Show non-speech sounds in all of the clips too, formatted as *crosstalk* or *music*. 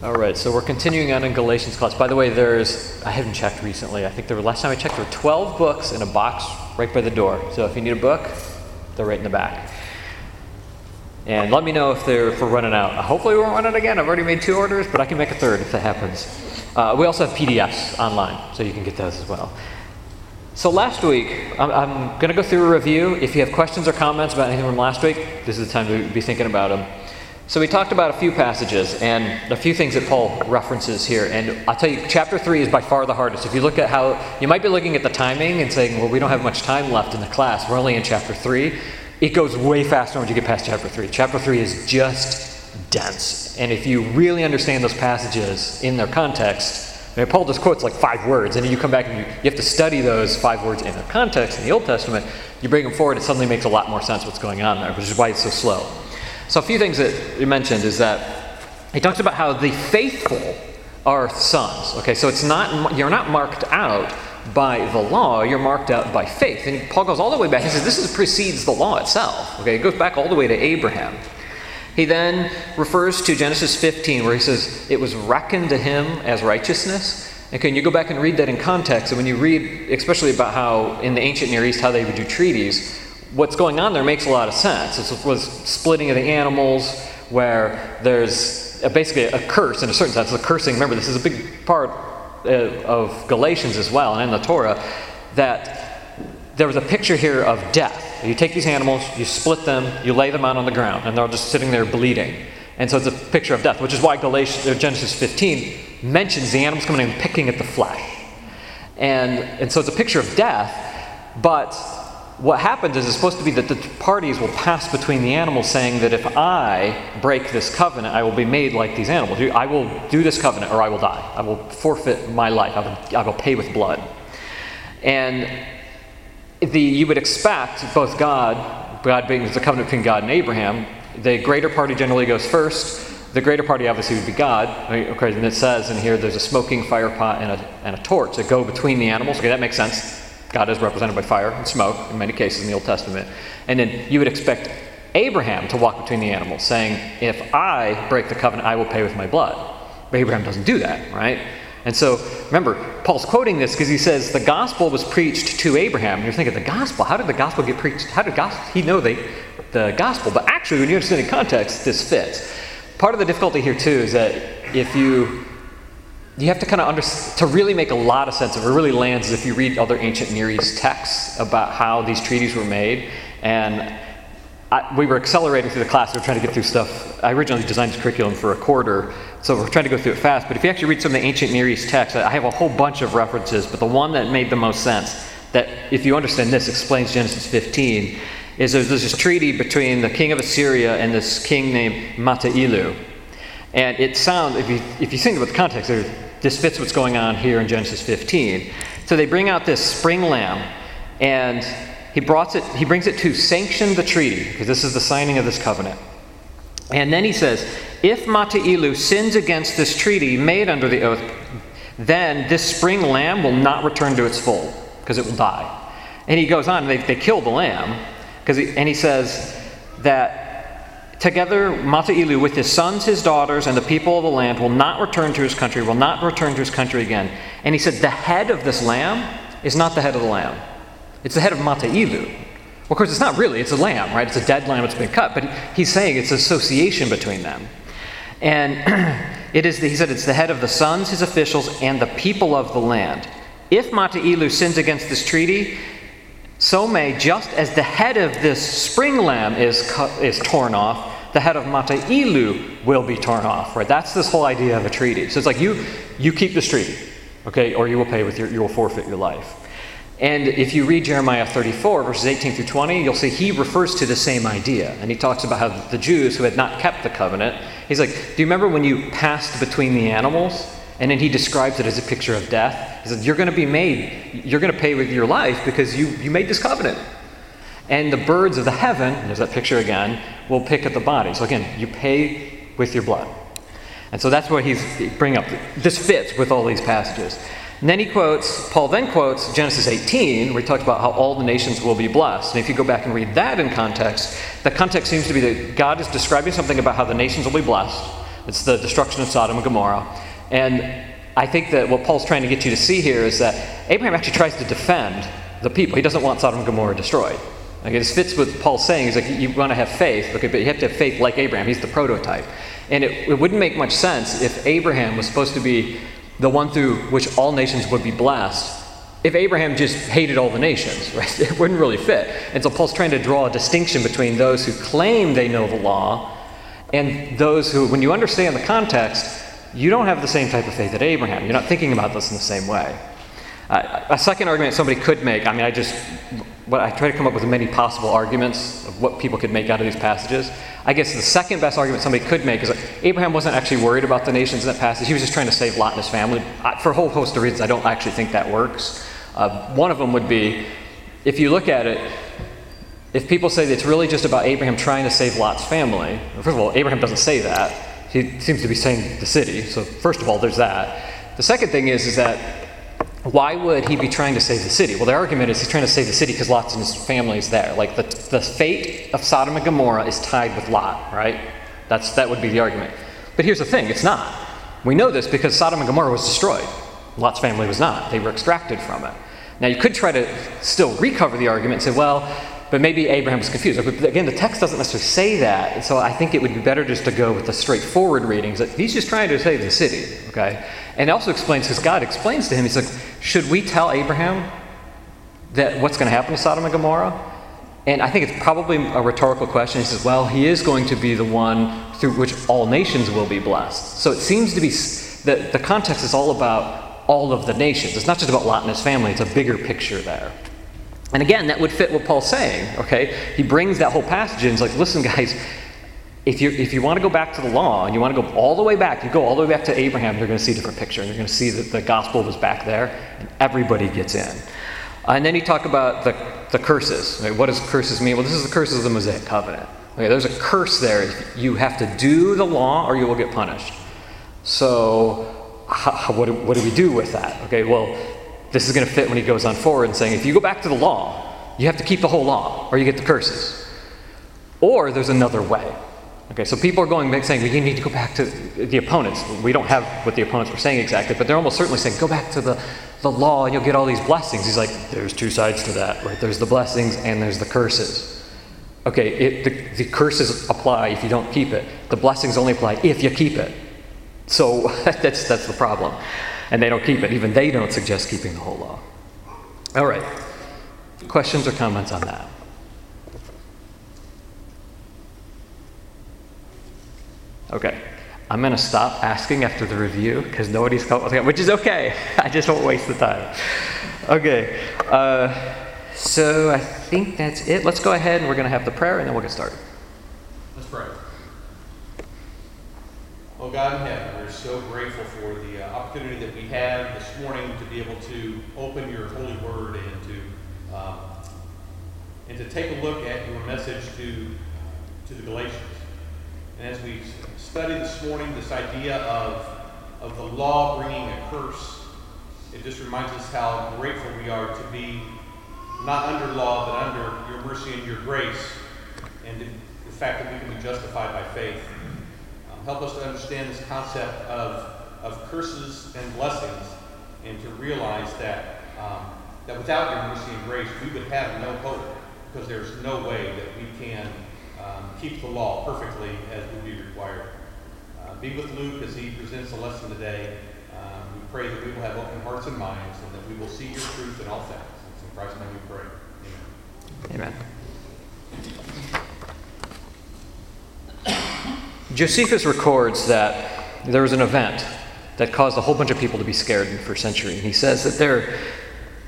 All right, so we're continuing on in Galatians class. By the way, there's, I haven't checked recently. I think the last time I checked, there were 12 books in a box right by the door. So if you need a book, they're right in the back. And let me know if, they're, if we're running out. Hopefully, we won't run out again. I've already made two orders, but I can make a third if that happens. Uh, we also have PDFs online, so you can get those as well. So last week, I'm, I'm going to go through a review. If you have questions or comments about anything from last week, this is the time to be thinking about them. So we talked about a few passages and a few things that Paul references here. And I'll tell you, chapter 3 is by far the hardest. If you look at how, you might be looking at the timing and saying, well, we don't have much time left in the class. We're only in chapter 3. It goes way faster once you get past chapter 3. Chapter 3 is just dense. And if you really understand those passages in their context, I mean, Paul just quotes like five words, and then you come back and you, you have to study those five words in their context in the Old Testament. You bring them forward, it suddenly makes a lot more sense what's going on there, which is why it's so slow. So, a few things that you mentioned is that he talks about how the faithful are sons. Okay, so it's not you're not marked out by the law, you're marked out by faith. And Paul goes all the way back. He says this is, precedes the law itself. Okay, it goes back all the way to Abraham. He then refers to Genesis 15, where he says it was reckoned to him as righteousness. Okay, and you go back and read that in context, and when you read, especially about how in the ancient Near East how they would do treaties, what's going on there makes a lot of sense. It was splitting of the animals, where there's a, basically a curse in a certain sense. The cursing, remember, this is a big part uh, of Galatians as well, and in the Torah, that there was a picture here of death. You take these animals, you split them, you lay them out on the ground, and they're just sitting there bleeding. And so it's a picture of death, which is why Galatians, Genesis 15 mentions the animals coming and picking at the flesh. And, and so it's a picture of death, but what happens is it's supposed to be that the parties will pass between the animals saying that if I break this covenant, I will be made like these animals. I will do this covenant or I will die. I will forfeit my life. I will, I will pay with blood. And the, you would expect both God, God being the covenant between God and Abraham, the greater party generally goes first. The greater party obviously would be God. Okay, and it says in here there's a smoking fire pot and a, and a torch that go between the animals. Okay, that makes sense God is represented by fire and smoke in many cases in the Old Testament. And then you would expect Abraham to walk between the animals, saying, If I break the covenant, I will pay with my blood. But Abraham doesn't do that, right? And so remember, Paul's quoting this because he says the gospel was preached to Abraham. And you're thinking, the gospel? How did the gospel get preached? How did gospel, he know the, the gospel? But actually, when you understand the context, this fits. Part of the difficulty here, too, is that if you you have to kind of understand, to really make a lot of sense of it, really lands if you read other ancient Near East texts about how these treaties were made. And I, we were accelerating through the class. We were trying to get through stuff. I originally designed this curriculum for a quarter, so we're trying to go through it fast. But if you actually read some of the ancient Near East texts, I have a whole bunch of references, but the one that made the most sense, that if you understand this, explains Genesis 15, is there's this treaty between the king of Assyria and this king named Matailu. And it sounds, if you, if you think about the context, this fits what's going on here in Genesis 15. So they bring out this spring lamb, and he, brought it, he brings it to sanction the treaty, because this is the signing of this covenant. And then he says, If Matailu sins against this treaty made under the oath, then this spring lamb will not return to its fold, because it will die. And he goes on, they, they kill the lamb, he, and he says that Together, Matailu with his sons, his daughters, and the people of the land will not return to his country, will not return to his country again. And he said, The head of this lamb is not the head of the lamb, it's the head of Matailu. Well, of course, it's not really, it's a lamb, right? It's a dead lamb that's been cut, but he's saying it's association between them. And *clears throat* it is, the, he said, it's the head of the sons, his officials, and the people of the land. If Matailu sins against this treaty, so may, just as the head of this spring lamb is, cut, is torn off, the head of Matailu will be torn off, right? That's this whole idea of a treaty. So it's like you, you keep this treaty, okay, or you will pay with your, you will forfeit your life. And if you read Jeremiah 34, verses 18 through 20, you'll see he refers to the same idea. And he talks about how the Jews who had not kept the covenant, he's like, Do you remember when you passed between the animals? And then he describes it as a picture of death. He says, You're going to be made, you're going to pay with your life because you, you made this covenant. And the birds of the heaven, there's that picture again, will pick at the body. So again, you pay with your blood. And so that's what he's bringing up. This fits with all these passages. And then he quotes, Paul then quotes Genesis 18, where he talks about how all the nations will be blessed. And if you go back and read that in context, the context seems to be that God is describing something about how the nations will be blessed It's the destruction of Sodom and Gomorrah. And I think that what Paul's trying to get you to see here is that Abraham actually tries to defend the people. He doesn't want Sodom and Gomorrah destroyed. Okay, this fits with Paul's saying. He's like, you want to have faith, okay, but you have to have faith like Abraham. He's the prototype. And it, it wouldn't make much sense if Abraham was supposed to be the one through which all nations would be blessed if Abraham just hated all the nations, *laughs* right? It wouldn't really fit. And so Paul's trying to draw a distinction between those who claim they know the law and those who, when you understand the context, you don't have the same type of faith that Abraham. You're not thinking about this in the same way. Uh, a second argument somebody could make, I mean, I just, what I try to come up with many possible arguments of what people could make out of these passages. I guess the second best argument somebody could make is that Abraham wasn't actually worried about the nations in that passage. He was just trying to save Lot and his family. For a whole host of reasons, I don't actually think that works. Uh, one of them would be if you look at it, if people say that it's really just about Abraham trying to save Lot's family, first of all, Abraham doesn't say that. He seems to be saying the city. So, first of all, there's that. The second thing is, is that why would he be trying to save the city? Well, the argument is he's trying to save the city because Lot and his family is there. Like the, the fate of Sodom and Gomorrah is tied with Lot, right? That's, that would be the argument. But here's the thing it's not. We know this because Sodom and Gomorrah was destroyed. Lot's family was not. They were extracted from it. Now, you could try to still recover the argument and say, well, but maybe Abraham was confused. Again, the text doesn't necessarily say that. So I think it would be better just to go with the straightforward readings that he's just trying to save the city, okay? And also explains, because God explains to him, he's like, should we tell Abraham that what's going to happen to Sodom and Gomorrah? And I think it's probably a rhetorical question. He says, well, he is going to be the one through which all nations will be blessed. So it seems to be that the context is all about all of the nations. It's not just about Lot and his family, it's a bigger picture there. And again, that would fit what Paul's saying, okay? He brings that whole passage in. He's like, listen, guys, if you, if you want to go back to the law and you want to go all the way back, you go all the way back to Abraham, you're going to see a different picture. And you're going to see that the gospel was back there and everybody gets in. And then you talk about the, the curses. Right? What does curses mean? Well, this is the curses of the Mosaic covenant. Okay, there's a curse there. You have to do the law or you will get punished. So, how, what, what do we do with that? Okay, well, this is going to fit when he goes on forward and saying, if you go back to the law, you have to keep the whole law or you get the curses. Or there's another way. Okay, so people are going back saying, well, you need to go back to the opponents. We don't have what the opponents were saying exactly, but they're almost certainly saying, go back to the, the law and you'll get all these blessings. He's like, there's two sides to that, right? There's the blessings and there's the curses. Okay, it, the, the curses apply if you don't keep it. The blessings only apply if you keep it. So *laughs* that's, that's the problem. And they don't keep it. Even they don't suggest keeping the whole law. All right. Questions or comments on that? Okay. I'm going to stop asking after the review because nobody's it, which is okay. *laughs* I just won't waste the time. Okay. Uh, so I think that's it. Let's go ahead and we're going to have the prayer and then we'll get started. Let's pray. Oh God in heaven, we're so grateful for the uh, opportunity that we have this morning to be able to open your holy word and to um, and to take a look at your message to to the Galatians. And as we study this morning this idea of, of the law bringing a curse, it just reminds us how grateful we are to be not under law, but under your mercy and your grace, and the fact that we can be justified by faith. Help us to understand this concept of, of curses and blessings, and to realize that, um, that without your mercy and grace, we would have no hope, because there's no way that we can um, keep the law perfectly as would be required. Uh, be with Luke as he presents the lesson today. Um, we pray that we will have open hearts and minds and that we will see your truth in all things. It's in Christ's name we pray. Amen. Amen. Josephus records that there was an event that caused a whole bunch of people to be scared the first century. He says that there,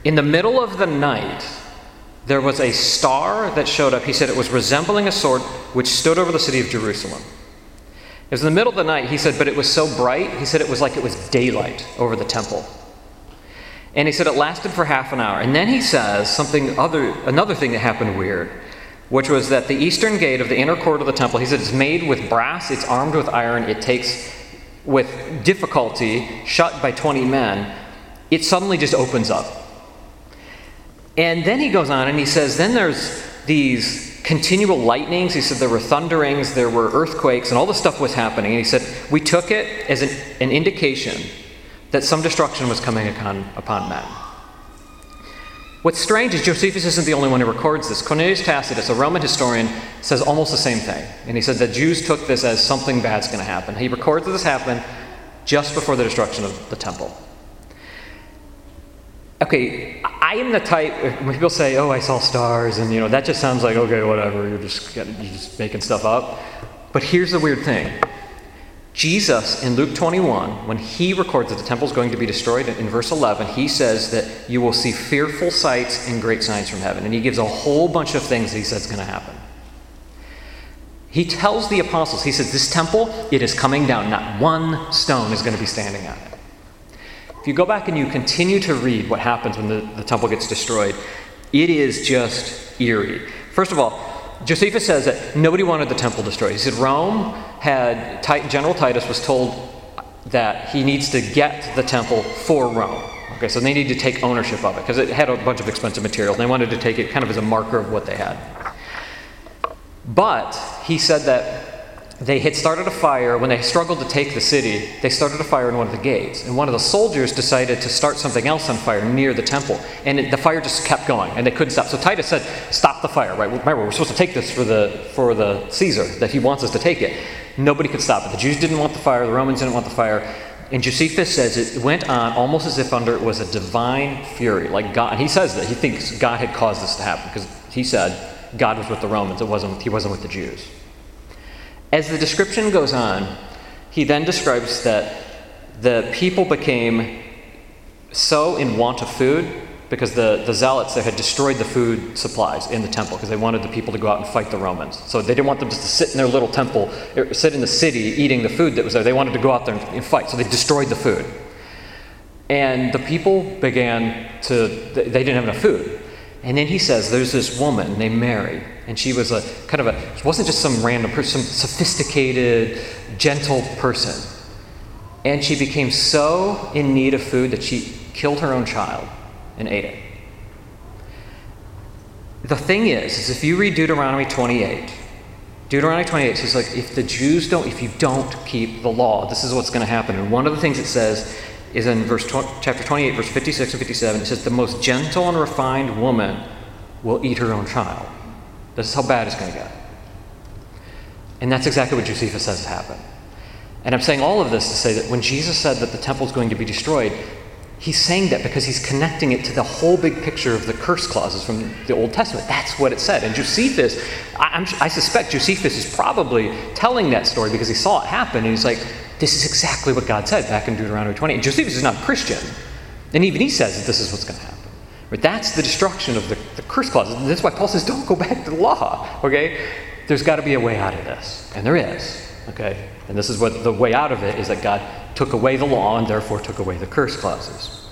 in the middle of the night, there was a star that showed up. He said it was resembling a sword which stood over the city of Jerusalem. It was in the middle of the night, he said, but it was so bright, he said it was like it was daylight over the temple. And he said it lasted for half an hour. And then he says something other, another thing that happened weird, which was that the eastern gate of the inner court of the temple, he said it's made with brass, it's armed with iron, it takes with difficulty, shut by 20 men, it suddenly just opens up. And then he goes on and he says, then there's these continual lightnings. He said there were thunderings, there were earthquakes, and all this stuff was happening. And he said, We took it as an, an indication that some destruction was coming upon, upon men. What's strange is Josephus isn't the only one who records this. Cornelius Tacitus, a Roman historian, says almost the same thing. And he said that Jews took this as something bad's going to happen. He records that this happened just before the destruction of the temple. Okay, I am the type when people say, "Oh, I saw stars," and you know that just sounds like okay, whatever. You're just you're just making stuff up. But here's the weird thing: Jesus in Luke 21, when he records that the temple is going to be destroyed, in verse 11, he says that you will see fearful sights and great signs from heaven, and he gives a whole bunch of things that he says is going to happen. He tells the apostles, he says, This temple, it is coming down. Not one stone is going to be standing on it. If you go back and you continue to read what happens when the, the temple gets destroyed, it is just eerie. First of all, Josephus says that nobody wanted the temple destroyed. He said Rome had, General Titus was told that he needs to get the temple for Rome. Okay, so they need to take ownership of it because it had a bunch of expensive materials. They wanted to take it kind of as a marker of what they had. But he said that they had started a fire when they struggled to take the city they started a fire in one of the gates and one of the soldiers decided to start something else on fire near the temple and it, the fire just kept going and they couldn't stop so titus said stop the fire right remember we're supposed to take this for the for the caesar that he wants us to take it nobody could stop it. The jews didn't want the fire. The romans didn't want the fire. And josephus says it went on almost as if under it was a divine fury like god. He says that he thinks god had caused this to happen because he said god was with the romans. It wasn't he wasn't with the jews. As the description goes on, he then describes that the people became so in want of food because the, the zealots had destroyed the food supplies in the temple because they wanted the people to go out and fight the Romans. So they didn't want them just to sit in their little temple, er, sit in the city eating the food that was there. They wanted to go out there and fight. So they destroyed the food. And the people began to, they didn't have enough food. And then he says there's this woman named Mary, and she was a kind of a, she wasn't just some random person, some sophisticated, gentle person. And she became so in need of food that she killed her own child and ate it. The thing is, is if you read Deuteronomy 28, Deuteronomy 28 says like if the Jews don't, if you don't keep the law, this is what's going to happen. And one of the things it says is in verse chapter 28, verse 56 and 57. It says, The most gentle and refined woman will eat her own child. This is how bad it's going to get. And that's exactly what Josephus says happened. And I'm saying all of this to say that when Jesus said that the temple is going to be destroyed, he's saying that because he's connecting it to the whole big picture of the curse clauses from the Old Testament. That's what it said. And Josephus, I, I suspect Josephus is probably telling that story because he saw it happen. And he's like, this is exactly what God said back in Deuteronomy 20. And Josephus is not a Christian. And even he says that this is what's going to happen. But that's the destruction of the, the curse clauses. And that's why Paul says, don't go back to the law. Okay? There's got to be a way out of this. And there is. Okay? And this is what the way out of it is that God took away the law and therefore took away the curse clauses.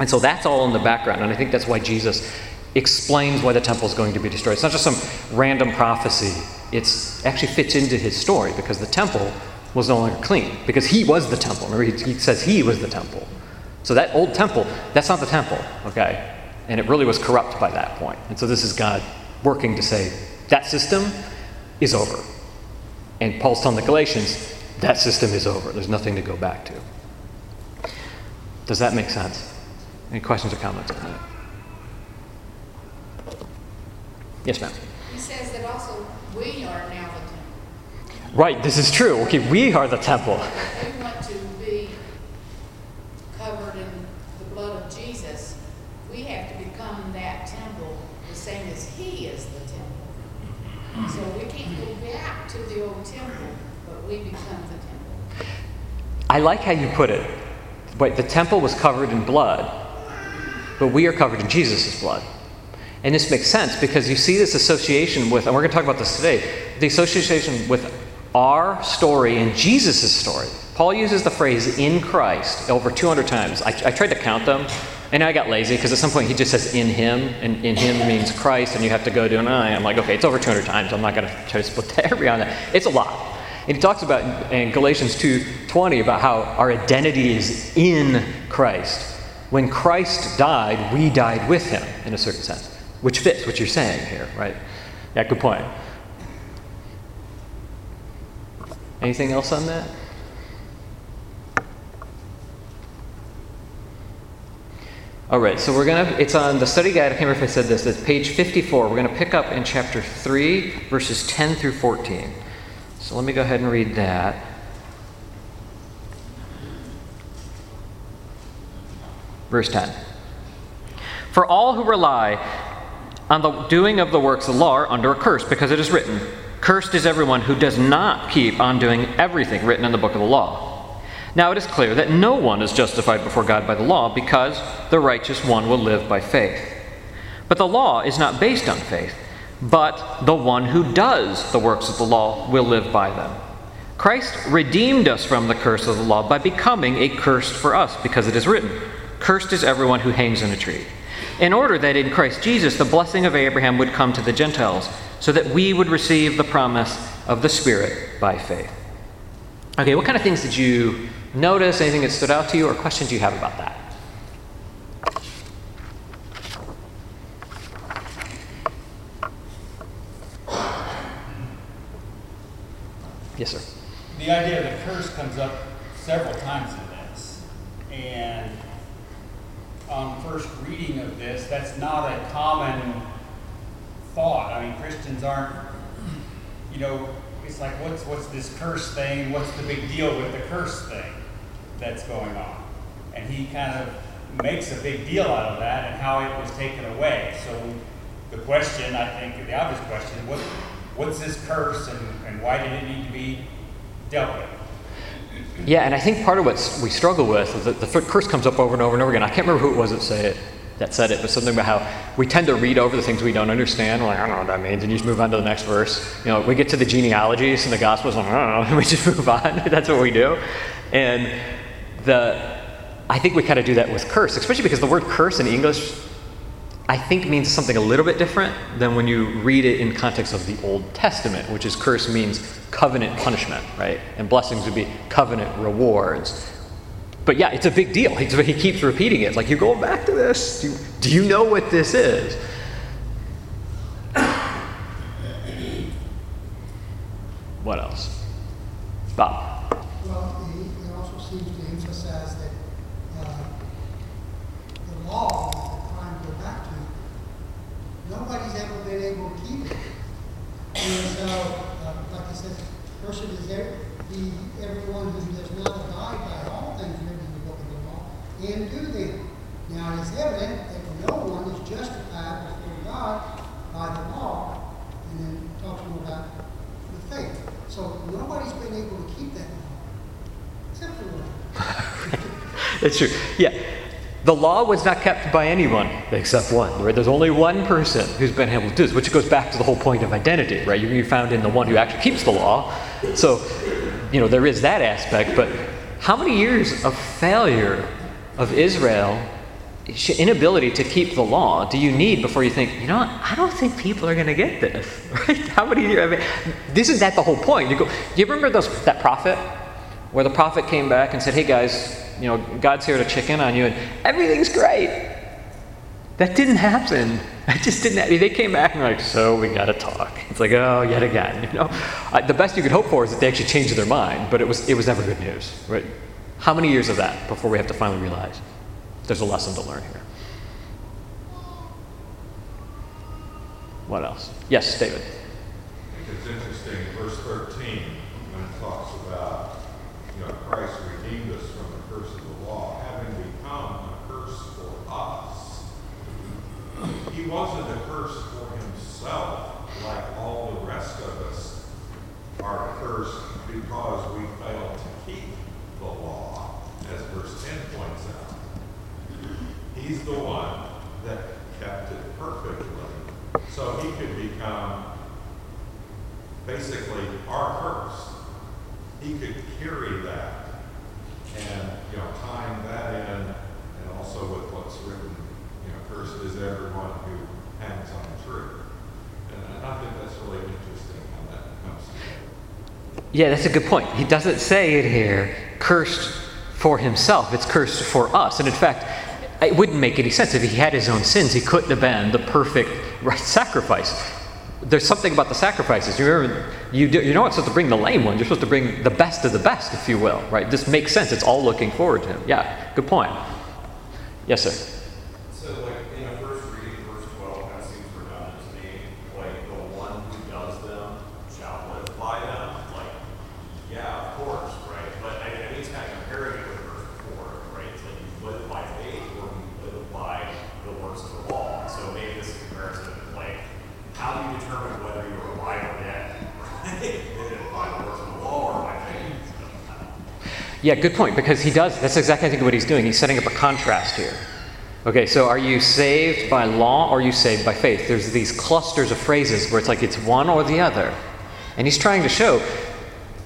And so that's all in the background. And I think that's why Jesus explains why the temple is going to be destroyed. It's not just some random prophecy. It actually fits into his story because the temple was no longer clean because he was the temple. Remember, he, he says he was the temple. So that old temple, that's not the temple, okay? And it really was corrupt by that point. And so this is God working to say that system is over. And Paul's telling the Galatians that system is over. There's nothing to go back to. Does that make sense? Any questions or comments on that? Yes, ma'am. He says that also we are now the temple. Right, this is true. Okay, we are the temple. We want to be covered in the blood of Jesus, we have to become that temple the same as He is the temple. So we can't go back to the old temple, but we become the temple. I like how you put it. But the temple was covered in blood, but we are covered in Jesus' blood. And this makes sense because you see this association with, and we're going to talk about this today, the association with our story and Jesus' story. Paul uses the phrase in Christ over 200 times. I, I tried to count them, and I got lazy because at some point he just says in him, and in him means Christ, and you have to go to an I. I'm like, okay, it's over 200 times. I'm not going to try to split *laughs* that every on that. It's a lot. And he talks about in Galatians 2:20 about how our identity is in Christ. When Christ died, we died with him in a certain sense, which fits what you're saying here, right? Yeah, good point. Anything else on that? All right, so we're going to, it's on the study guide. I can't remember if I said this. It's page 54. We're going to pick up in chapter 3, verses 10 through 14. So let me go ahead and read that. Verse 10. For all who rely on the doing of the works of the law are under a curse, because it is written, Cursed is everyone who does not keep on doing everything written in the book of the law. Now it is clear that no one is justified before God by the law because the righteous one will live by faith. But the law is not based on faith, but the one who does the works of the law will live by them. Christ redeemed us from the curse of the law by becoming a curse for us because it is written, Cursed is everyone who hangs on a tree. In order that in Christ Jesus the blessing of Abraham would come to the Gentiles, so that we would receive the promise of the Spirit by faith. Okay, what kind of things did you notice? Anything that stood out to you, or questions you have about that? Yes, sir. The idea of the curse comes up several times in this. And on first reading of this, that's not a common thought. I mean, Christians aren't, you know, it's like, what's, what's this curse thing? What's the big deal with the curse thing that's going on? And he kind of makes a big deal out of that and how it was taken away. So the question, I think, the obvious question, what, what's this curse and, and why did it need to be dealt with? Yeah, and I think part of what we struggle with is that the curse comes up over and over and over again. I can't remember who it was that said it, that said it, but something about how we tend to read over the things we don't understand. We're like, I don't know what that means, and you just move on to the next verse. You know, we get to the genealogies and the Gospels, and *laughs* I don't know, and we just *laughs* move on. *laughs* That's what we do. And the, I think we kind of do that with curse, especially because the word curse in English, I think means something a little bit different than when you read it in context of the Old Testament, which is curse means covenant punishment, right? And blessings would be covenant rewards. But yeah, it's a big deal. He, keeps repeating it. Like, you're going back to this. Do you, do you know what this is? *coughs* what else? Bob. Well, it, it also seems to emphasize that uh, the law that we're trying to go back to, nobody's ever been able to keep it. And so, uh, like it says, cursed is every, the, everyone who does not abide by all things written in the book of the law and do them. Now, it is evident that no one is justified before God by the law, and then talks more about the faith. So nobody's been able to keep that law, except for one. That's true. Yeah. The law was not kept by anyone except one. Right? There's only one person who's been able to do this, which goes back to the whole point of identity, right? You're found in the one who actually keeps the law. So, you know, there is that aspect. But how many years of failure of Israel, inability to keep the law, do you need before you think, you know, what? I don't think people are going to get this, *laughs* right? How many years? I mean, this is that the whole point. You go. Do you remember those that prophet, where the prophet came back and said, "Hey guys, you know, God's here to check in on you, and everything's great." That didn't happen. *laughs* It just didn't. Happen. They came back and were like, "So we got to talk." It's like, "Oh, yet again." You know, the best you could hope for is that they actually changed their mind, but it was it was never good news, right? How many years of that before we have to finally realize there's a lesson to learn here? What else? Yes, David. I think it's interesting, verse 13, when it talks about, you know, Christ redeemed us from the curse of the law, having become a curse for us. He wasn't a curse for himself, like all the rest of us are cursed because we fail to keep the law, as verse 10 points out. He's the one that kept it perfectly. So he could become basically our curse. He could carry that and, you know, tying that in and also with what's written, you know, cursed is everyone who hangs on a tree. And I think that's really interesting how that comes together. Yeah, that's a good point. He doesn't say it here, cursed for himself. It's cursed for us. And in fact, it wouldn't make any sense. If he had his own sins, he couldn't have been the perfect right sacrifice. there's something about the sacrifices. You remember, you do, you're not supposed to bring the lame one. You're supposed to bring the best of the best, if you will, right? This makes sense. It's all looking forward to him. Yeah, good point. Yes, sir. So like, in a first reading, verse twelve kind of seems redundant to me, like, the one who does them shall live by them, like, yeah, of course, right? But I, I mean, it's kind of comparing it with verse four, right? It's like you live by faith or you live by the works of the law. So maybe this is a comparison, of, like, how do you determine whether you're alive or dead, right? Is it by the works of the law or by faith? Yeah, good point, because he does, that's exactly I think what he's doing. He's setting up a contrast here. Okay, so are you saved by law or are you saved by faith? There's these clusters of phrases where it's like it's one or the other. And he's trying to show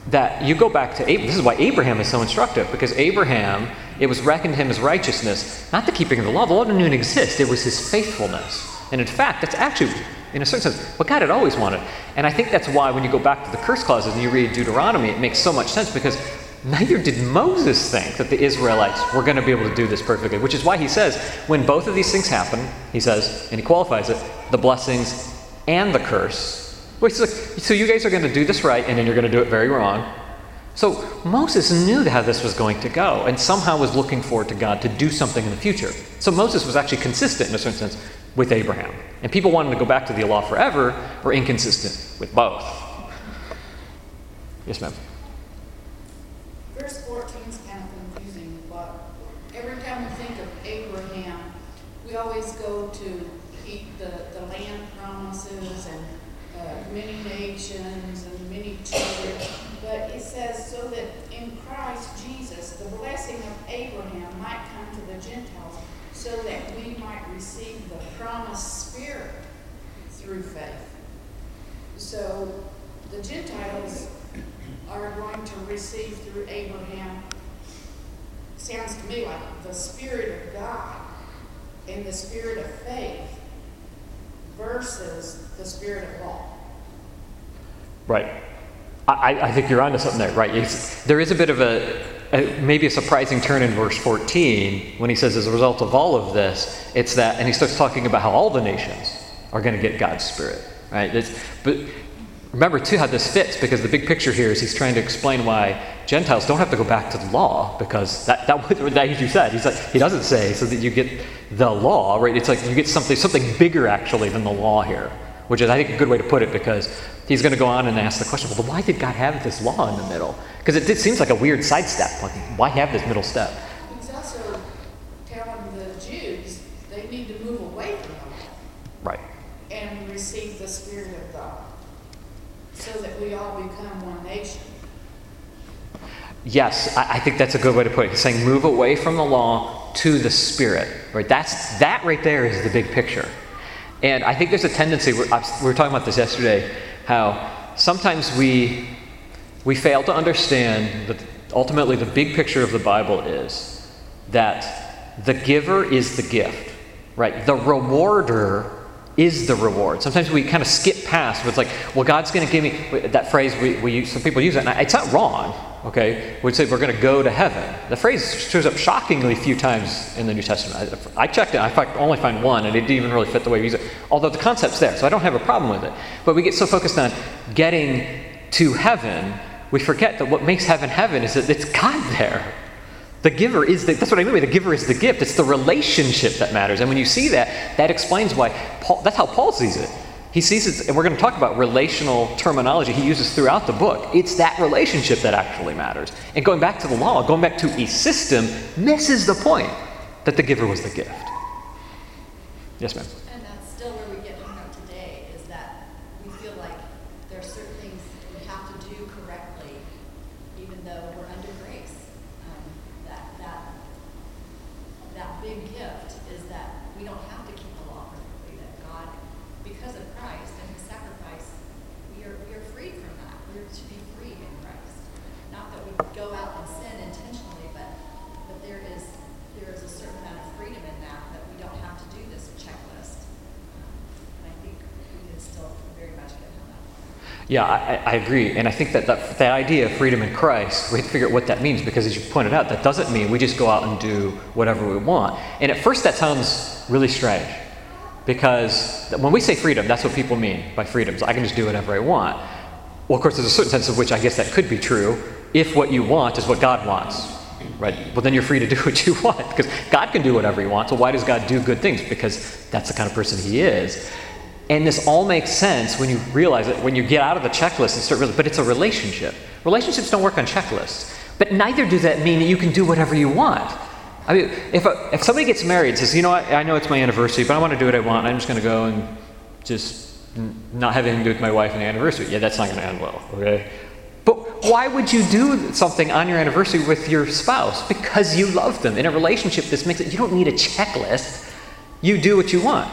that you go back to Abraham. This is why Abraham is so instructive, because Abraham, it was reckoned him as righteousness, not the keeping of the law. The law didn't even exist, it was his faithfulness. And in fact, that's actually, in a certain sense, what God had always wanted. And I think that's why when you go back to the curse clauses and you read Deuteronomy, it makes so much sense because neither did Moses think that the Israelites were going to be able to do this perfectly, which is why he says, when both of these things happen, he says, and he qualifies it, the blessings and the curse. Wait, so, so you guys are going to do this right, and then you're going to do it very wrong. So Moses knew how this was going to go, and somehow was looking forward to God to do something in the future. So Moses was actually consistent in a certain sense with Abraham. And people wanting to go back to the law forever were inconsistent with both. Yes, ma'am. Verse 14 is kind of confusing, but every time we think of Abraham, we always go to he, the, the land promises and uh, many nations and many children. But it says, so that in Christ Jesus, the blessing of Abraham might come to the Gentiles, so that we might receive the promised Spirit through faith. So the Gentiles are going to receive through Abraham, sounds to me like the Spirit of God and the Spirit of faith versus the Spirit of law. Right. I, I think you're onto something there, right? It's, there is a bit of a, a, maybe a surprising turn in verse 14 when he says, as a result of all of this, it's that, and he starts talking about how all the nations are going to get God's Spirit, right? It's, but remember, too, how this fits because the big picture here is he's trying to explain why Gentiles don't have to go back to the law because that, that, *laughs* that you said, he's like, he doesn't say so that you get the law, right? It's like you get something, something bigger actually than the law here which is, I think, a good way to put it because he's going to go on and ask the question, well, why did God have this law in the middle? Because it, it, seems like a weird sidestep. Like, why have this middle step? He's also telling the Jews they need to move away from the law. Right. And receive the Spirit of God so that we all become one nation. Yes, I, I think that's a good way to put it. Saying move away from the law to the Spirit. Right? That's, that right there is the big picture. And I think there's a tendency, we were talking about this yesterday, how sometimes we, we fail to understand that ultimately the big picture of the Bible is that the giver is the gift, right? The rewarder is the reward. Sometimes we kind of skip past, it's like, well, God's going to give me that phrase. We, we use, some people use it, and it's not wrong. Okay, we'd say we're going to go to heaven. The phrase shows up shockingly few times in the New Testament. I, I checked it. I only find one, and it didn't even really fit the way we use it. Although the concept's there, so I don't have a problem with it. But we get so focused on getting to heaven, we forget that what makes heaven heaven is that it's God there. The giver is the, that's what I mean by the giver is the gift. It's the relationship that matters. And when you see that, that explains why Paul, that's how Paul sees it. He sees it, and we're going to talk about relational terminology he uses throughout the book. It's that relationship that actually matters. And going back to the law, going back to a system, misses the point that the giver was the gift. Yes, ma'am. And that's still where we get hung up today is that we feel like there are certain things we have to do correctly, even though we're under grace. Um, that that that big gift is that we don't have to keep the law perfectly. That God, because of Christ and His sacrifice, we are we are freed from that. We're to be free in Christ. Not that we go out and sin intentionally, but but there is there is a certain amount of freedom in that that we don't have to do this checklist. Um, and I think we can still very much get hung up. Yeah, I, I agree. And I think that, that that idea of freedom in Christ, we have to figure out what that means because, as you pointed out, that doesn't mean we just go out and do whatever we want. And at first, that sounds really strange. Because when we say freedom, that's what people mean by freedom. So I can just do whatever I want. Well, of course, there's a certain sense of which I guess that could be true if what you want is what God wants. Right? Well, then you're free to do *laughs* what you want because God can do whatever He wants. So, why does God do good things? Because that's the kind of person He is. And this all makes sense when you realize it, when you get out of the checklist and start realizing, but it's a relationship. Relationships don't work on checklists. But neither do that mean that you can do whatever you want. I mean, if, a, if somebody gets married and says, you know what, I know it's my anniversary, but I want to do what I want, I'm just going to go and just not have anything to do with my wife on the anniversary. Yeah, that's not going to end well, okay? But why would you do something on your anniversary with your spouse? Because you love them. In a relationship, this makes it, you don't need a checklist. You do what you want,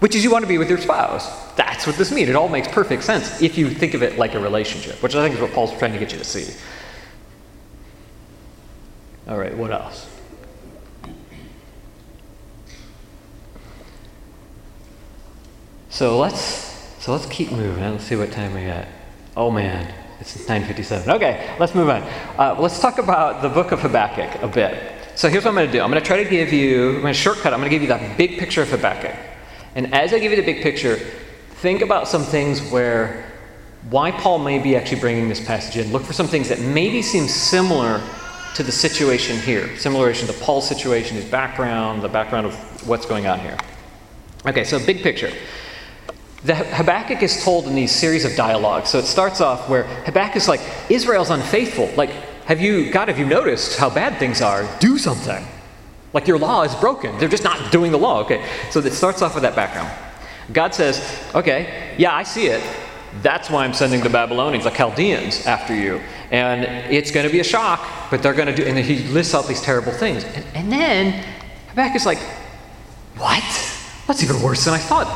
which is you want to be with your spouse. That's what this means. It all makes perfect sense if you think of it like a relationship, which I think is what Paul's trying to get you to see. All right, what else? So let's so let's keep moving. Let's see what time we got. Oh man, it's 9:57. Okay, let's move on. Uh, let's talk about the book of Habakkuk a bit. So here's what I'm going to do. I'm going to try to give you. I'm going to shortcut. I'm going to give you that big picture of Habakkuk. And as I give you the big picture, think about some things where why Paul may be actually bringing this passage in. Look for some things that maybe seem similar to the situation here, similar to Paul's situation, his background, the background of what's going on here. Okay, so big picture. The Habakkuk is told in these series of dialogues. So it starts off where Habakkuk is like, Israel's unfaithful. Like, have you, God, have you noticed how bad things are? Do something. Like your law is broken. They're just not doing the law. Okay, so it starts off with that background. God says, okay, yeah, I see it. That's why I'm sending the Babylonians, the Chaldeans, after you. And it's going to be a shock, but they're going to do, and then he lists out these terrible things. And, and then Habakkuk's like, what? That's even worse than I thought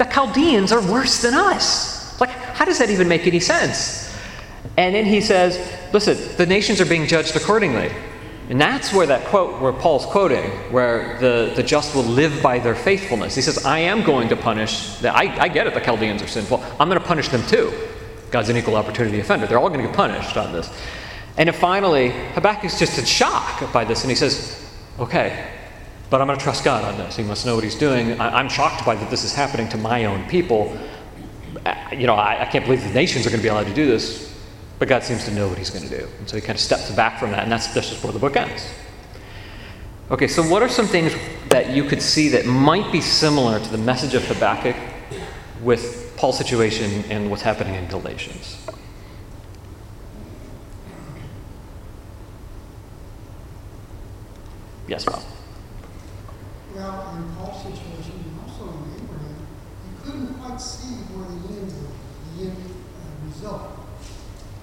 the Chaldeans are worse than us. Like, how does that even make any sense? And then he says, listen, the nations are being judged accordingly. And that's where that quote, where Paul's quoting, where the, the just will live by their faithfulness. He says, I am going to punish, the, I, I get it, the Chaldeans are sinful. I'm going to punish them too. God's an equal opportunity offender. They're all going to get punished on this. And then finally, Habakkuk's just in shock by this, and he says, okay, but I'm going to trust God on this. He must know what he's doing. I, am shocked by that this is happening to my own people. Uh, you know, I, I can't believe the nations are going to be allowed to do this. But God seems to know what he's going to do. And so he kind of steps back from that, and that's, that's just where the book ends. Okay, so what are some things that you could see that might be similar to the message of Habakkuk with Paul's situation and what's happening in Galatians? Yes, Bob. Well, in Paul's situation, and also in Abraham, you couldn't quite see where the end, the end uh, result.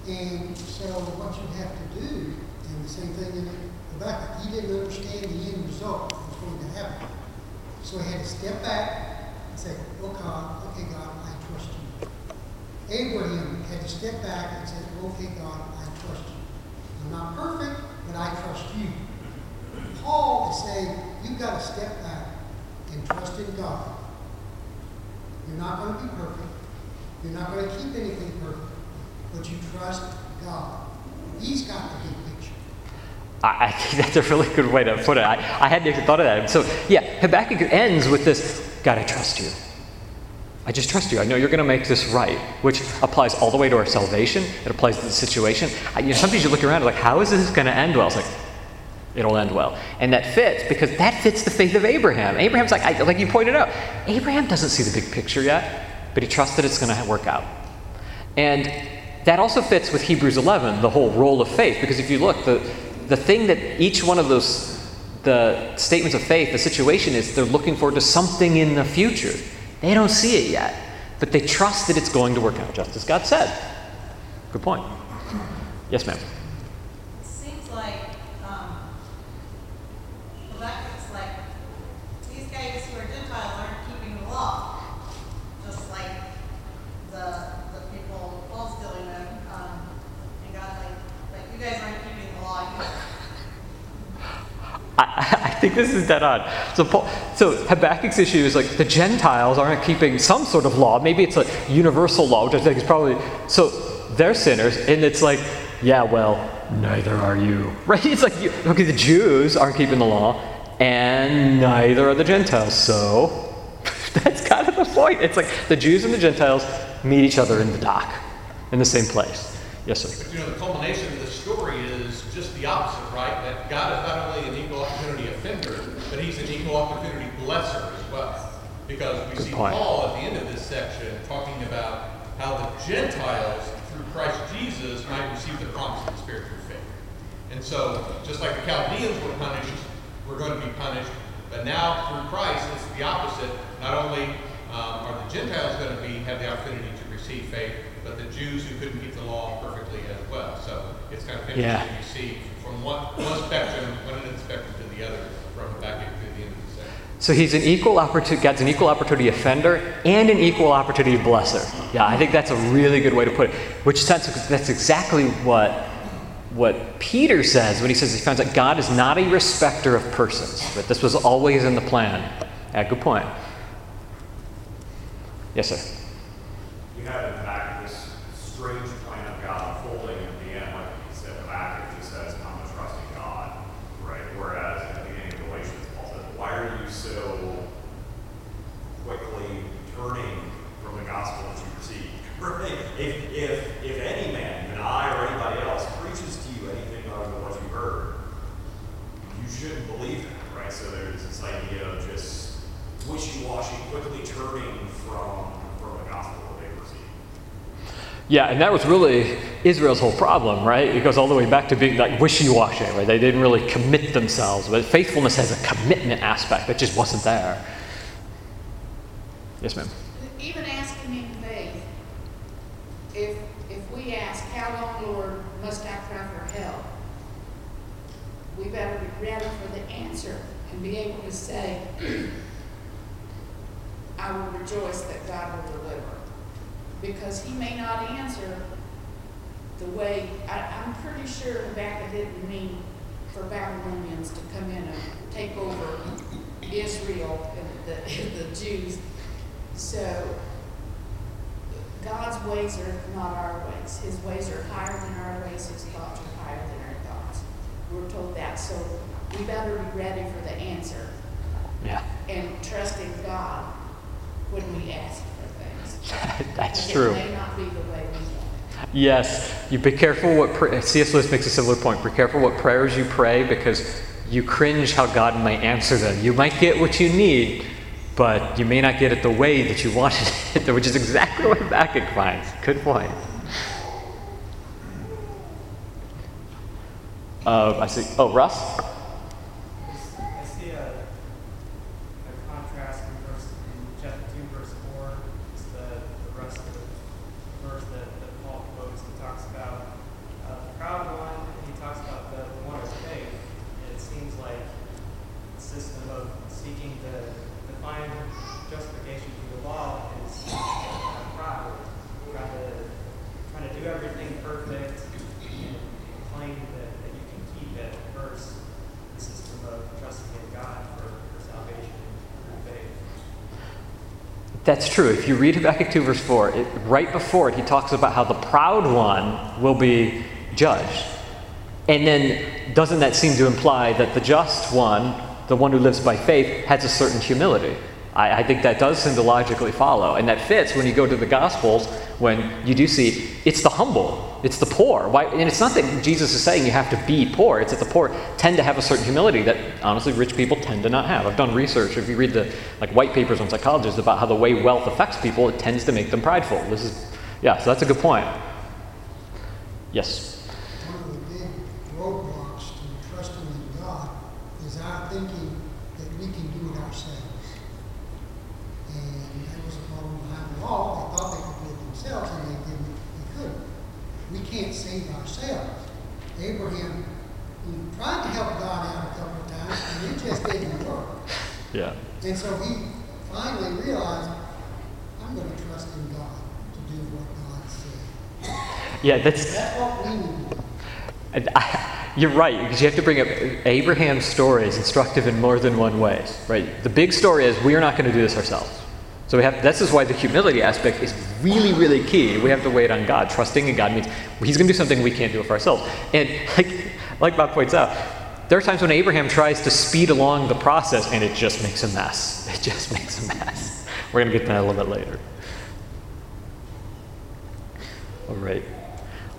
And so oh, what you have to do, and the same thing in the Habakkuk, he didn't understand the end result that was going to happen. So he had to step back and say, oh God, okay God, I trust you. Abraham had to step back and say, okay God, I trust you. I'm not perfect, but I trust you. Paul is saying, you've got to step back and trust in God. You're not going to be perfect. You're not going to keep anything perfect. But you trust God. He's got the big picture. I, think *laughs* that's a really good way to put it. I, I hadn't even thought of that. So, yeah, Habakkuk ends with this God, I trust you. I just trust you. I know you're going to make this right, which applies all the way to our salvation. It applies to the situation. I, you know, sometimes you look around and like, how is this going to end well? It's like, it'll end well. And that fits because that fits the faith of Abraham. Abraham's like, I, like you pointed out, Abraham doesn't see the big picture yet, but he trusts that it's going to work out. And that also fits with Hebrews 11, the whole role of faith, because if you look, the, the thing that each one of those the statements of faith, the situation is they're looking forward to something in the future. They don't see it yet, but they trust that it's going to work out just as God said. Good point. Yes, ma'am. *laughs* think this is dead on. So, Paul, so Habakkuk's issue is like the Gentiles aren't keeping some sort of law. Maybe it's a universal law, which I think is probably so they're sinners, and it's like, yeah, well, neither are you, *laughs* right? It's like, okay, the Jews aren't keeping the law, and neither are the Gentiles. So, *laughs* That's kind of the point. It's like the Jews and the Gentiles meet each other in the dock, in the same place. Yes, sir. You know, the culmination of the story is just the opposite, right? That God is not only an equal opportunity offender, but he's an equal blesser as well. Because we Good see point. Paul at the end of this section talking about how the Gentiles, through Christ Jesus, might receive the promise of the Spirit through faith. And so, just like the Chaldeans were punished, we're going to be punished. But now, through Christ, it's the opposite. Not only um, are the Gentiles going to be have the opportunity to receive faith, but the Jews who couldn't keep the law perfectly as well. So it's kind of interesting Yeah. you see from one, one spectrum, one end of the spectrum to the other, from back to the end of the section. So he's an equal opportunity, God's an equal opportunity offender and an equal opportunity blesser. Yeah, I think that's a really good way to put it. Which sense, that's exactly what, what Peter says when he says he finds out God is not a respecter of persons, but this was always in the plan. Yeah, good point. Yes, sir. You have in fact this strange plan of God unfolding in the end, like he said, Habakkuk just says, I'm a trusting God, right? Whereas at the beginning of Galatians, Paul says, why are you so quickly turning from the gospel that you received? Right? If, if, if any man, even I or anybody else, preaches to you anything other than what you heard, you shouldn't believe it, right? So there's this idea of just wishy-washy, quickly turning from, from the gospel that they received. Yeah, and that was really Israel's whole problem, right? It goes all the way back to being like wishy-washy, right? They didn't really commit themselves, but faithfulness has a commitment aspect that just wasn't there. Yes, ma'am. Even asking in faith, if, if we ask, how long, Lord, must I cry for help? We better be ready for the answer and be able to say, *clears throat* I will rejoice that God will deliver. Because he may not answer the way, I, I'm pretty sure Habakkuk didn't mean for Babylonians to come in and take over Israel and the, *laughs* the Jews. So God's ways are not our ways. His ways are higher than our ways. His thoughts are higher than our thoughts. We're told that. So we better be ready for the answer Yeah, and trusting God when we ask for things. *laughs* that's true. It may not be the way we want Yes, you be careful what pr- C.S. Lewis makes a similar point. Be careful what prayers you pray because you cringe how God might answer them. You might get what you need, but you may not get it the way that you wanted it, *laughs* which is exactly what Habakkuk finds. Good point. Uh, I see. Oh, Russ. I see a, a contrast in verse, in chapter two, verse four, it's the, the rest of the verse that, that Paul quotes, he talks about, uh, the proud one, and he talks about the, the one of faith. And it seems like the system of seeking to, to find justification through the law is uh, pride. Trying to, trying to do everything perfect and claim that, that you can keep it versus the system of trusting in God for, for salvation through faith. That's true. If you read Habakkuk 2, verse 4, it, right before it, he talks about how the proud one will be judged. And then, doesn't that seem to imply that the just one, the one who lives by faith, has a certain humility? I, I think that does seem to logically follow. And that fits when you go to the Gospels, when you do see it's the humble, it's the poor. Why, and it's not that Jesus is saying you have to be poor, it's that the poor tend to have a certain humility that honestly rich people tend to not have. I've done research, if you read the like white papers on psychologists about how the way wealth affects people, it tends to make them prideful. This is, yeah, so that's a good point. Yes. One of the big roadblocks to trusting in God is our thinking that we can do it ourselves. And that was a problem behind the law. They thought they could do it themselves, and they didn't. They couldn't. We can't save ourselves. Abraham tried to help God out a couple of times, and it just didn't work. Yeah. And so he finally realized, I'm going to trust in God to do what God said. Yeah, that's That's what we need to do. And I, you're right, because you have to bring up Abraham's story is instructive in more than one way, right? The big story is we are not going to do this ourselves. So we have. This is why the humility aspect is really, really key. We have to wait on God. Trusting in God means He's going to do something we can't do for ourselves. And like, like Bob points out, there are times when Abraham tries to speed along the process, and it just makes a mess. *laughs* It just makes a mess. We're going to get to that a little bit later. All right.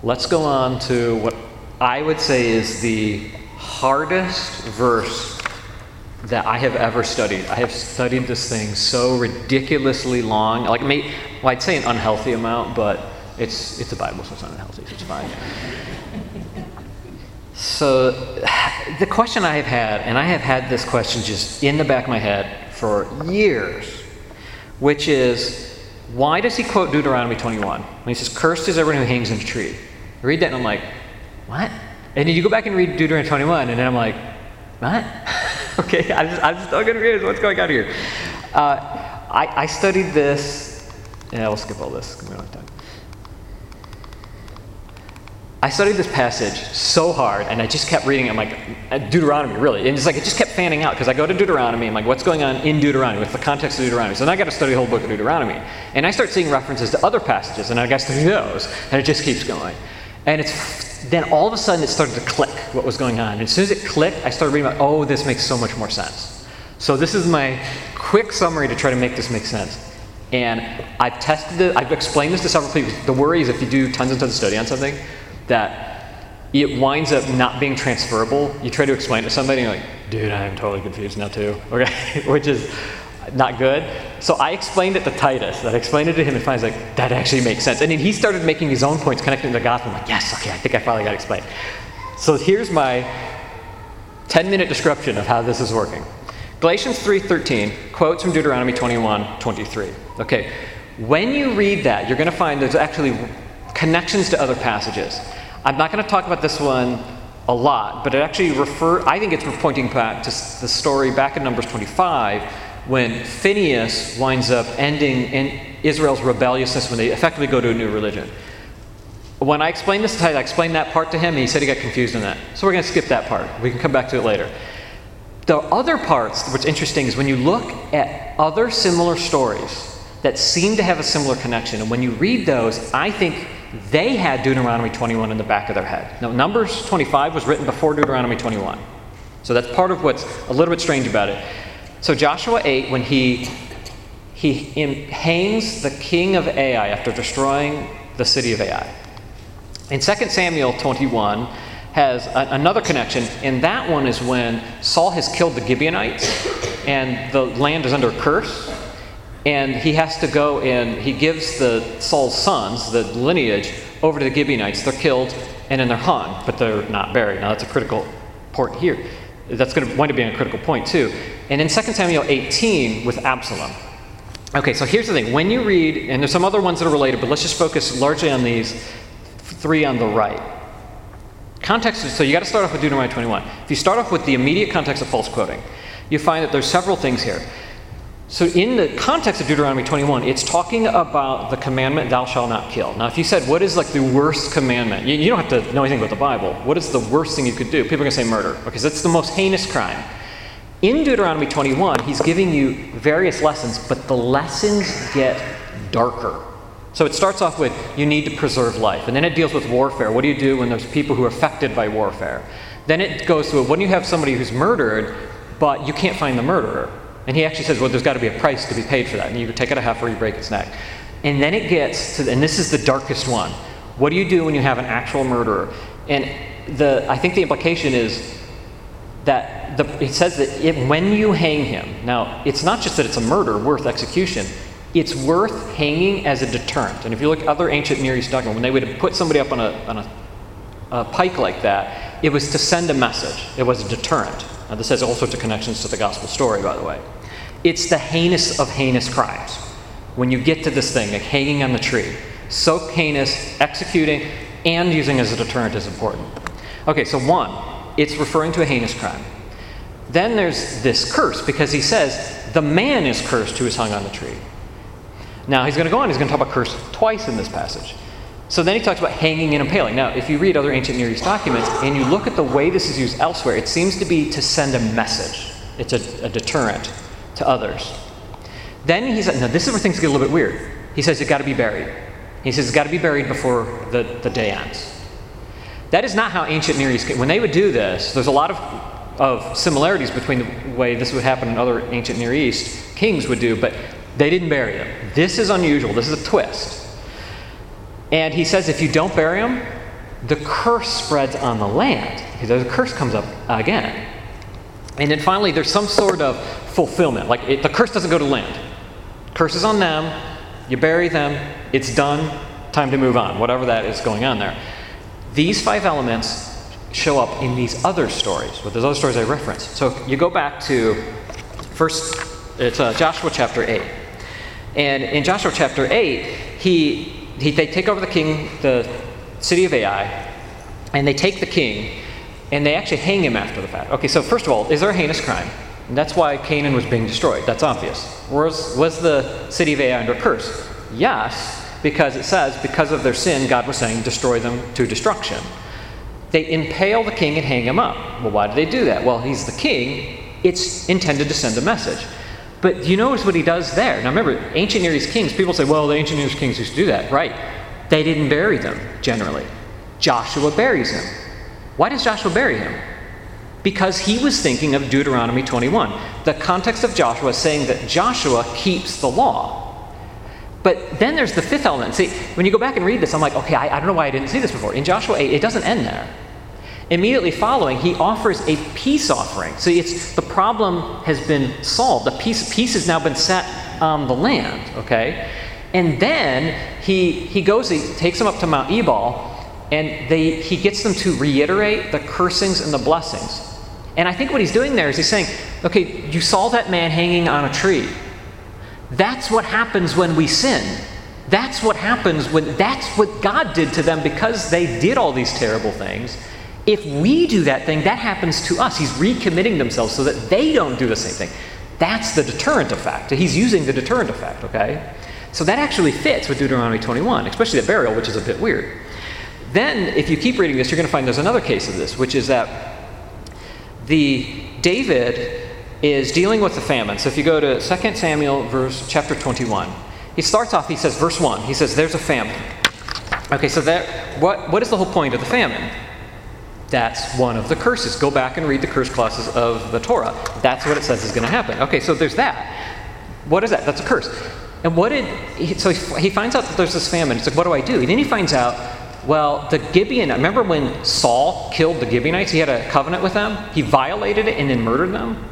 Let's go on to what I would say is the hardest verse that I have ever studied. I have studied this thing so ridiculously long. Like, may, well, I'd say an unhealthy amount, but it's it's a Bible, so it's not unhealthy, so it's fine. so, the question I have had, and I have had this question just in the back of my head for years, which is, why does he quote Deuteronomy 21 when he says, "Cursed is everyone who hangs in a tree"? I read that and I'm like, what? And then you go back and read Deuteronomy 21, and then I'm like, what? *laughs* okay, I'm just, I'm still confused. What's going on here? Uh, I, I studied this. Yeah, we'll skip all this. Give me a long time. I studied this passage so hard, and I just kept reading it. I'm like, uh, Deuteronomy, really. And it's like it just kept fanning out because I go to Deuteronomy. I'm like, what's going on in Deuteronomy? What's the context of Deuteronomy? So then I got to study the whole book of Deuteronomy. And I start seeing references to other passages, and I got to study those. And it just keeps going. And it's then all of a sudden it started to click what was going on. And as soon as it clicked, I started reading about, oh, this makes so much more sense. So this is my quick summary to try to make this make sense. And I've tested it, I've explained this to several people. The worry is if you do tons and tons of study on something, that it winds up not being transferable. You try to explain it to somebody, and you're like, dude, I'm totally confused now too. *laughs* Okay, which is not good. So I explained it to Titus. I explained it to him, and finally, like, that actually makes sense. And then he started making his own points connecting to the gospel. I'm like, yes, okay, I think I finally got it explained. So here's my 10-minute description of how this is working. Galatians 3:13 quotes from Deuteronomy 21:23. Okay, when you read that, you're going to find there's actually connections to other passages. I'm not going to talk about this one a lot, but it actually refer I think it's pointing back to the story back in Numbers 25 when Phineas winds up ending in Israel's rebelliousness when they effectively go to a new religion. When I explained this to Titus, I explained that part to him, and he said he got confused in that. So we're going to skip that part. We can come back to it later. The other parts, what's interesting is when you look at other similar stories that seem to have a similar connection, and when you read those, I think they had Deuteronomy 21 in the back of their head. Now, Numbers 25 was written before Deuteronomy 21. So that's part of what's a little bit strange about it. So Joshua 8, when he, he hangs the king of Ai after destroying the city of Ai. In 2 Samuel 21 has a, another connection, and that one is when Saul has killed the Gibeonites, and the land is under curse, and he has to go and he gives the Saul's sons, the lineage, over to the Gibeonites. They're killed, and then they're hung, but they're not buried. Now that's a critical point here. That's going to wind up being a critical point too. And in 2 Samuel 18 with Absalom. Okay, so here's the thing. When you read, and there's some other ones that are related, but let's just focus largely on these three on the right. Context, so you got to start off with Deuteronomy 21. If you start off with the immediate context of Paul's quoting, you find that there's several things here. So, in the context of Deuteronomy 21, it's talking about the commandment, thou shalt not kill. Now, if you said, what is like the worst commandment? You, you don't have to know anything about the Bible. What is the worst thing you could do? People are going to say murder, because it's the most heinous crime. In Deuteronomy 21, he's giving you various lessons, but the lessons get darker. So it starts off with you need to preserve life, and then it deals with warfare. What do you do when there's people who are affected by warfare? Then it goes to when you have somebody who's murdered, but you can't find the murderer. And he actually says, well, there's got to be a price to be paid for that. And you take it a half or you break its neck. And then it gets to, and this is the darkest one. What do you do when you have an actual murderer? And the, I think the implication is that the, it says that it, when you hang him, now it's not just that it's a murder worth execution, it's worth hanging as a deterrent. And if you look at other ancient Near East when they would put somebody up on a, on a, a pike like that, it was to send a message. It was a deterrent. Now, this has all sorts of connections to the gospel story, by the way. It's the heinous of heinous crimes. When you get to this thing, like hanging on the tree, so heinous, executing, and using as a deterrent is important. Okay, so one, it's referring to a heinous crime. Then there's this curse because he says the man is cursed who is hung on the tree. Now he's going to go on, he's going to talk about curse twice in this passage. So then he talks about hanging and impaling. Now, if you read other ancient Near East documents and you look at the way this is used elsewhere, it seems to be to send a message, it's a, a deterrent to others. Then he said, now this is where things get a little bit weird. He says, it's got to be buried. He says, it's got to be buried before the, the day ends. That is not how ancient Near East, when they would do this, there's a lot of, of similarities between the way this would happen in other ancient Near East kings would do, but They didn't bury him. This is unusual. This is a twist. And he says if you don't bury him, the curse spreads on the land. Because the curse comes up again. And then finally, there's some sort of fulfillment. Like it, the curse doesn't go to land. Curse is on them. You bury them. It's done. Time to move on. Whatever that is going on there. These five elements show up in these other stories, with those other stories I referenced. So you go back to first, it's uh, Joshua chapter 8. And in Joshua chapter 8, he, he, they take over the king, the city of Ai, and they take the king, and they actually hang him after the fact. Okay, so first of all, is there a heinous crime? And that's why Canaan was being destroyed. That's obvious. Was, was the city of Ai under curse? Yes, because it says, because of their sin, God was saying, destroy them to destruction. They impale the king and hang him up. Well, why do they do that? Well, he's the king. It's intended to send a message. But you notice what he does there. Now remember, ancient Near East kings, people say, well, the ancient Near East kings used to do that. Right. They didn't bury them, generally. Joshua buries him. Why does Joshua bury him? Because he was thinking of Deuteronomy 21. The context of Joshua is saying that Joshua keeps the law. But then there's the fifth element. See, when you go back and read this, I'm like, okay, I, I, don't know why I didn't see this before. In Joshua 8, it doesn't end there. Immediately following, he offers a peace offering. See, it's the problem has been solved. The peace, peace has now been set on the land, okay? And then he, he goes, he takes them up to Mount Ebal, and they, he gets them to reiterate the cursings and the blessings. And I think what he's doing there is he's saying, okay, you saw that man hanging on a tree. That's what happens when we sin. That's what happens when that's what God did to them because they did all these terrible things. If we do that thing, that happens to us. He's recommitting themselves so that they don't do the same thing. That's the deterrent effect. He's using the deterrent effect, okay? So that actually fits with Deuteronomy 21, especially the burial, which is a bit weird. Then, if you keep reading this, you're going to find there's another case of this, which is that the David is dealing with the famine. So if you go to 2 Samuel verse chapter 21, he starts off, he says, verse 1, he says, There's a famine. Okay, so that what, what is the whole point of the famine? That's one of the curses. Go back and read the curse clauses of the Torah. That's what it says is going to happen. Okay, so there's that. What is that? That's a curse. And what did he, so he finds out that there's this famine. He's like, what do I do? And then he finds out, well, the Gibeon. Remember when Saul killed the Gibeonites? He had a covenant with them. He violated it and then murdered them.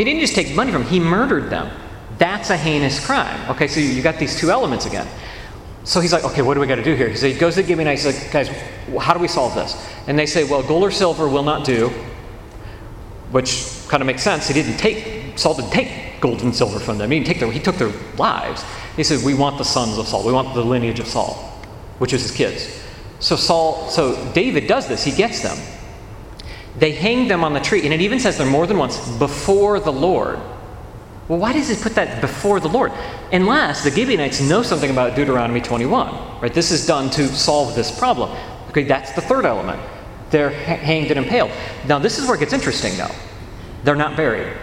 He didn't just take money from them. He murdered them. That's a heinous crime. Okay, so you got these two elements again. So he's like, okay, what do we got to do here? So he goes to the Gibeonites. He's like, guys, how do we solve this? And they say, well, gold or silver will not do, which kind of makes sense. He didn't take, Saul didn't take gold and silver from them. He, didn't take their, he took their lives. He said, we want the sons of Saul. We want the lineage of Saul, which is his kids. So Saul, so David does this. He gets them. They hang them on the tree. And it even says there more than once, before the Lord. Well, why does it put that before the Lord? Unless the Gibeonites know something about Deuteronomy 21, right? This is done to solve this problem. Okay, that's the third element. They're hanged and impaled. Now, this is where it gets interesting, though. They're not buried.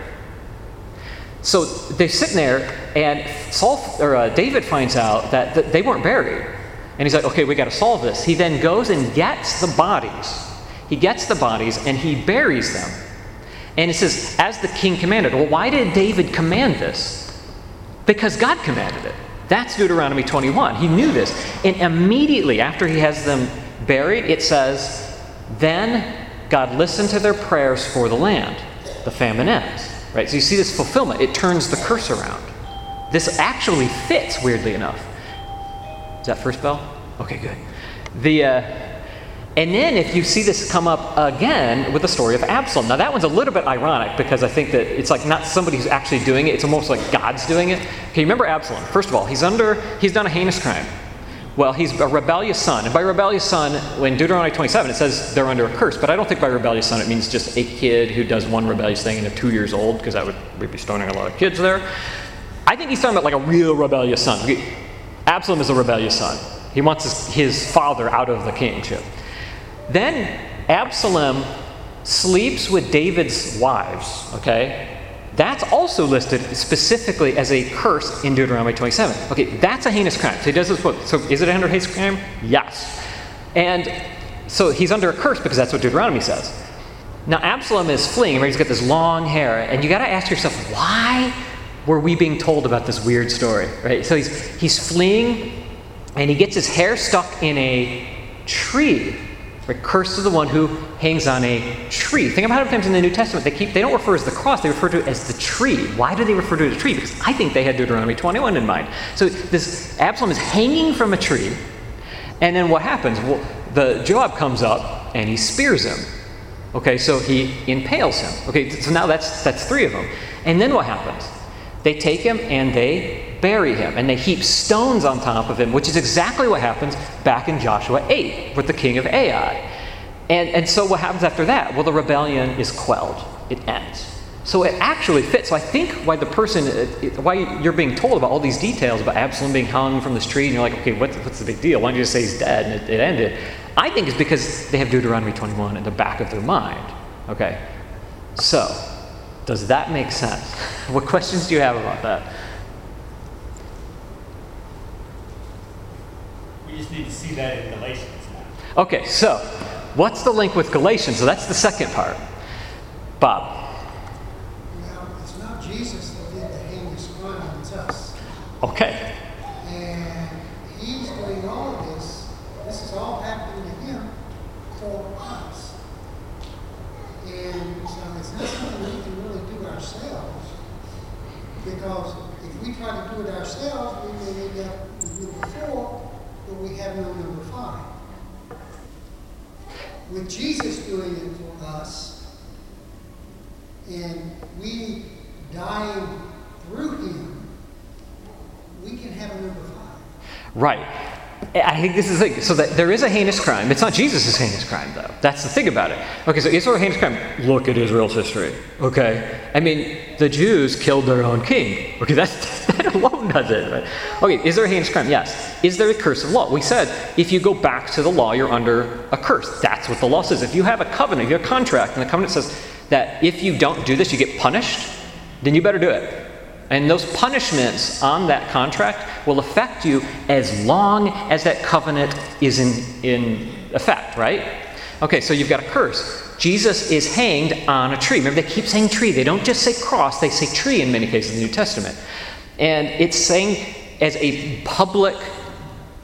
So they're sitting there, and Saul or uh, David finds out that, that they weren't buried, and he's like, "Okay, we got to solve this." He then goes and gets the bodies. He gets the bodies and he buries them. And it says, as the king commanded. Well, why did David command this? Because God commanded it. That's Deuteronomy 21. He knew this. And immediately after he has them buried, it says, Then God listened to their prayers for the land. The famine ends. Right? So you see this fulfillment. It turns the curse around. This actually fits, weirdly enough. Is that first bell? Okay, good. The. Uh, and then if you see this come up again with the story of Absalom. Now that one's a little bit ironic because I think that it's like not somebody who's actually doing it, it's almost like God's doing it. Okay, remember Absalom. First of all, he's under he's done a heinous crime. Well, he's a rebellious son. And by rebellious son, in Deuteronomy 27, it says they're under a curse. But I don't think by rebellious son it means just a kid who does one rebellious thing and they're two years old, because that would we'd be stoning a lot of kids there. I think he's talking about like a real rebellious son. Absalom is a rebellious son. He wants his, his father out of the kingship. Then Absalom sleeps with David's wives, okay? That's also listed specifically as a curse in Deuteronomy 27. Okay, that's a heinous crime. So he does this book. So is it under heinous crime? Yes. And so he's under a curse because that's what Deuteronomy says. Now Absalom is fleeing. right? He's got this long hair, and you got to ask yourself, why were we being told about this weird story, right? So he's, he's fleeing and he gets his hair stuck in a tree. Right? Cursed is the one who hangs on a tree. Think about how many times in the New Testament they keep they don't refer as the cross, they refer to it as the tree. Why do they refer to it as a tree? Because I think they had Deuteronomy 21 in mind. So this Absalom is hanging from a tree, and then what happens? Well, the Joab comes up and he spears him. Okay, so he impales him. Okay, so now that's that's three of them. And then what happens? They take him and they bury him, and they heap stones on top of him, which is exactly what happens back in Joshua 8 with the king of Ai. And, and so what happens after that? Well, the rebellion is quelled, it ends. So it actually fits. So I think why the person, uh, why you're being told about all these details about Absalom being hung from this tree, and you're like, okay, what's, what's the big deal? Why don't you just say he's dead and it, it ended? I think it's because they have Deuteronomy 21 in the back of their mind. Okay? So, does that make sense? *laughs* What questions do you have about that? We just need to see that in Galatians. Okay, so what's the link with Galatians? So that's the second part. Bob. Well, it's not Jesus that did the heinous crime, it's us. Okay. And he's doing all of this, this is all happening to him for us. And so it's not something we can really do ourselves. Because if we try to do it ourselves, we may end up with number four, but we have no number five. With Jesus doing it for us, and we dying through him, we can have a number five. Right. I think this is like, so that there is a heinous crime. It's not Jesus' heinous crime, though. That's the thing about it. Okay, so is there a heinous crime? Look at Israel's history. Okay? I mean, the Jews killed their own king. Okay, that's, *laughs* that alone *laughs* does it. Right? Okay, is there a heinous crime? Yes. Is there a curse of law? We said if you go back to the law, you're under a curse. That's what the law says. If you have a covenant, you have a contract, and the covenant says that if you don't do this, you get punished, then you better do it. And those punishments on that contract will affect you as long as that covenant is in, in effect, right? Okay, so you've got a curse. Jesus is hanged on a tree. Remember, they keep saying tree. They don't just say cross, they say tree in many cases in the New Testament. And it's saying as a public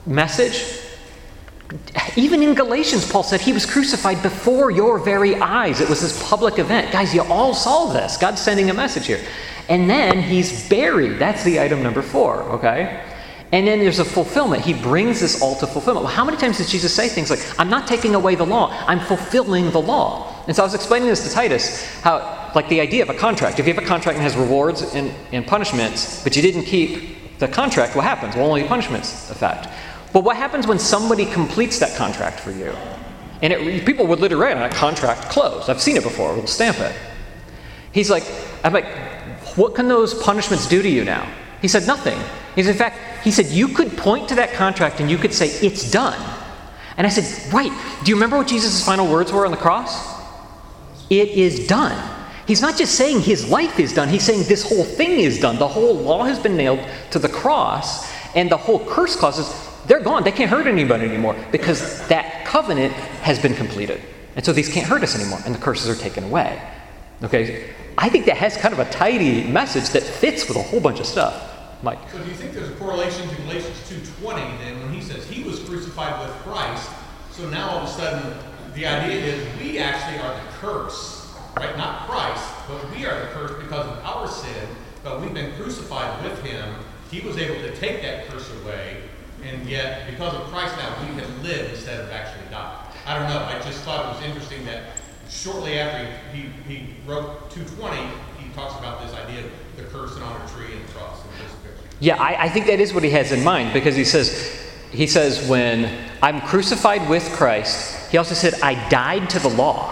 message. Even in Galatians, Paul said he was crucified before your very eyes. It was this public event. Guys, you all saw this. God's sending a message here. And then he's buried. That's the item number four, okay? And then there's a fulfillment. He brings this all to fulfillment. Well, how many times does Jesus say things like, I'm not taking away the law, I'm fulfilling the law? And so I was explaining this to Titus, how, like the idea of a contract. If you have a contract and has rewards and, and punishments, but you didn't keep the contract, what happens? Well, only punishments affect. But what happens when somebody completes that contract for you? And it, people would literally write on a contract closed. I've seen it before. We'll stamp it. He's like, I'm like, what can those punishments do to you now? He said, nothing. He's in fact, he said, you could point to that contract and you could say, it's done. And I said, right. Do you remember what Jesus' final words were on the cross? It is done. He's not just saying his life is done, he's saying this whole thing is done. The whole law has been nailed to the cross, and the whole curse clauses, they're gone. They can't hurt anybody anymore because that covenant has been completed. And so these can't hurt us anymore, and the curses are taken away. Okay? I think that has kind of a tidy message that fits with a whole bunch of stuff. Mike. So do you think there's a correlation to Galatians 2.20 then when he says he was crucified with Christ, so now all of a sudden the idea is we actually are the curse, right? Not Christ, but we are the curse because of our sin, but we've been crucified with him. He was able to take that curse away, and yet because of Christ now we can live instead of actually die. I don't know. I just thought it was interesting that shortly after he, he, he wrote 220, he talks about this idea of the curse and on a tree and the cross and crucifixion. Yeah, I, I think that is what he has in mind because he says, he says, when I'm crucified with Christ, he also said, I died to the law.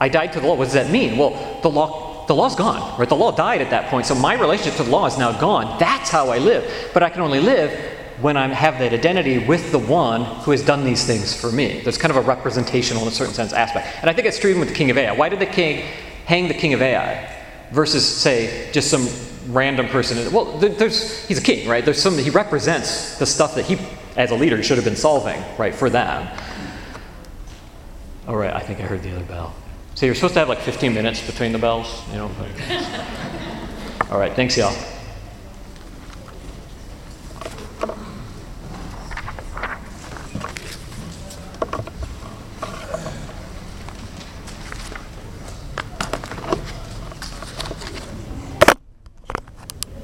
I died to the law. What does that mean? Well, the law, the law's gone, right? The law died at that point, so my relationship to the law is now gone. That's how I live. But I can only live when I have that identity with the one who has done these things for me. There's kind of a representational, in a certain sense, aspect. And I think it's true even with the king of Ai. Why did the king hang the king of Ai versus, say, just some random person? Well, there's, he's a king, right? There's some, he represents the stuff that he, as a leader, should have been solving, right, for them. All right, I think I heard the other bell. So you're supposed to have like 15 minutes between the bells, you know. *laughs* All right, thanks, y'all.